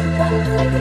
Unfriendly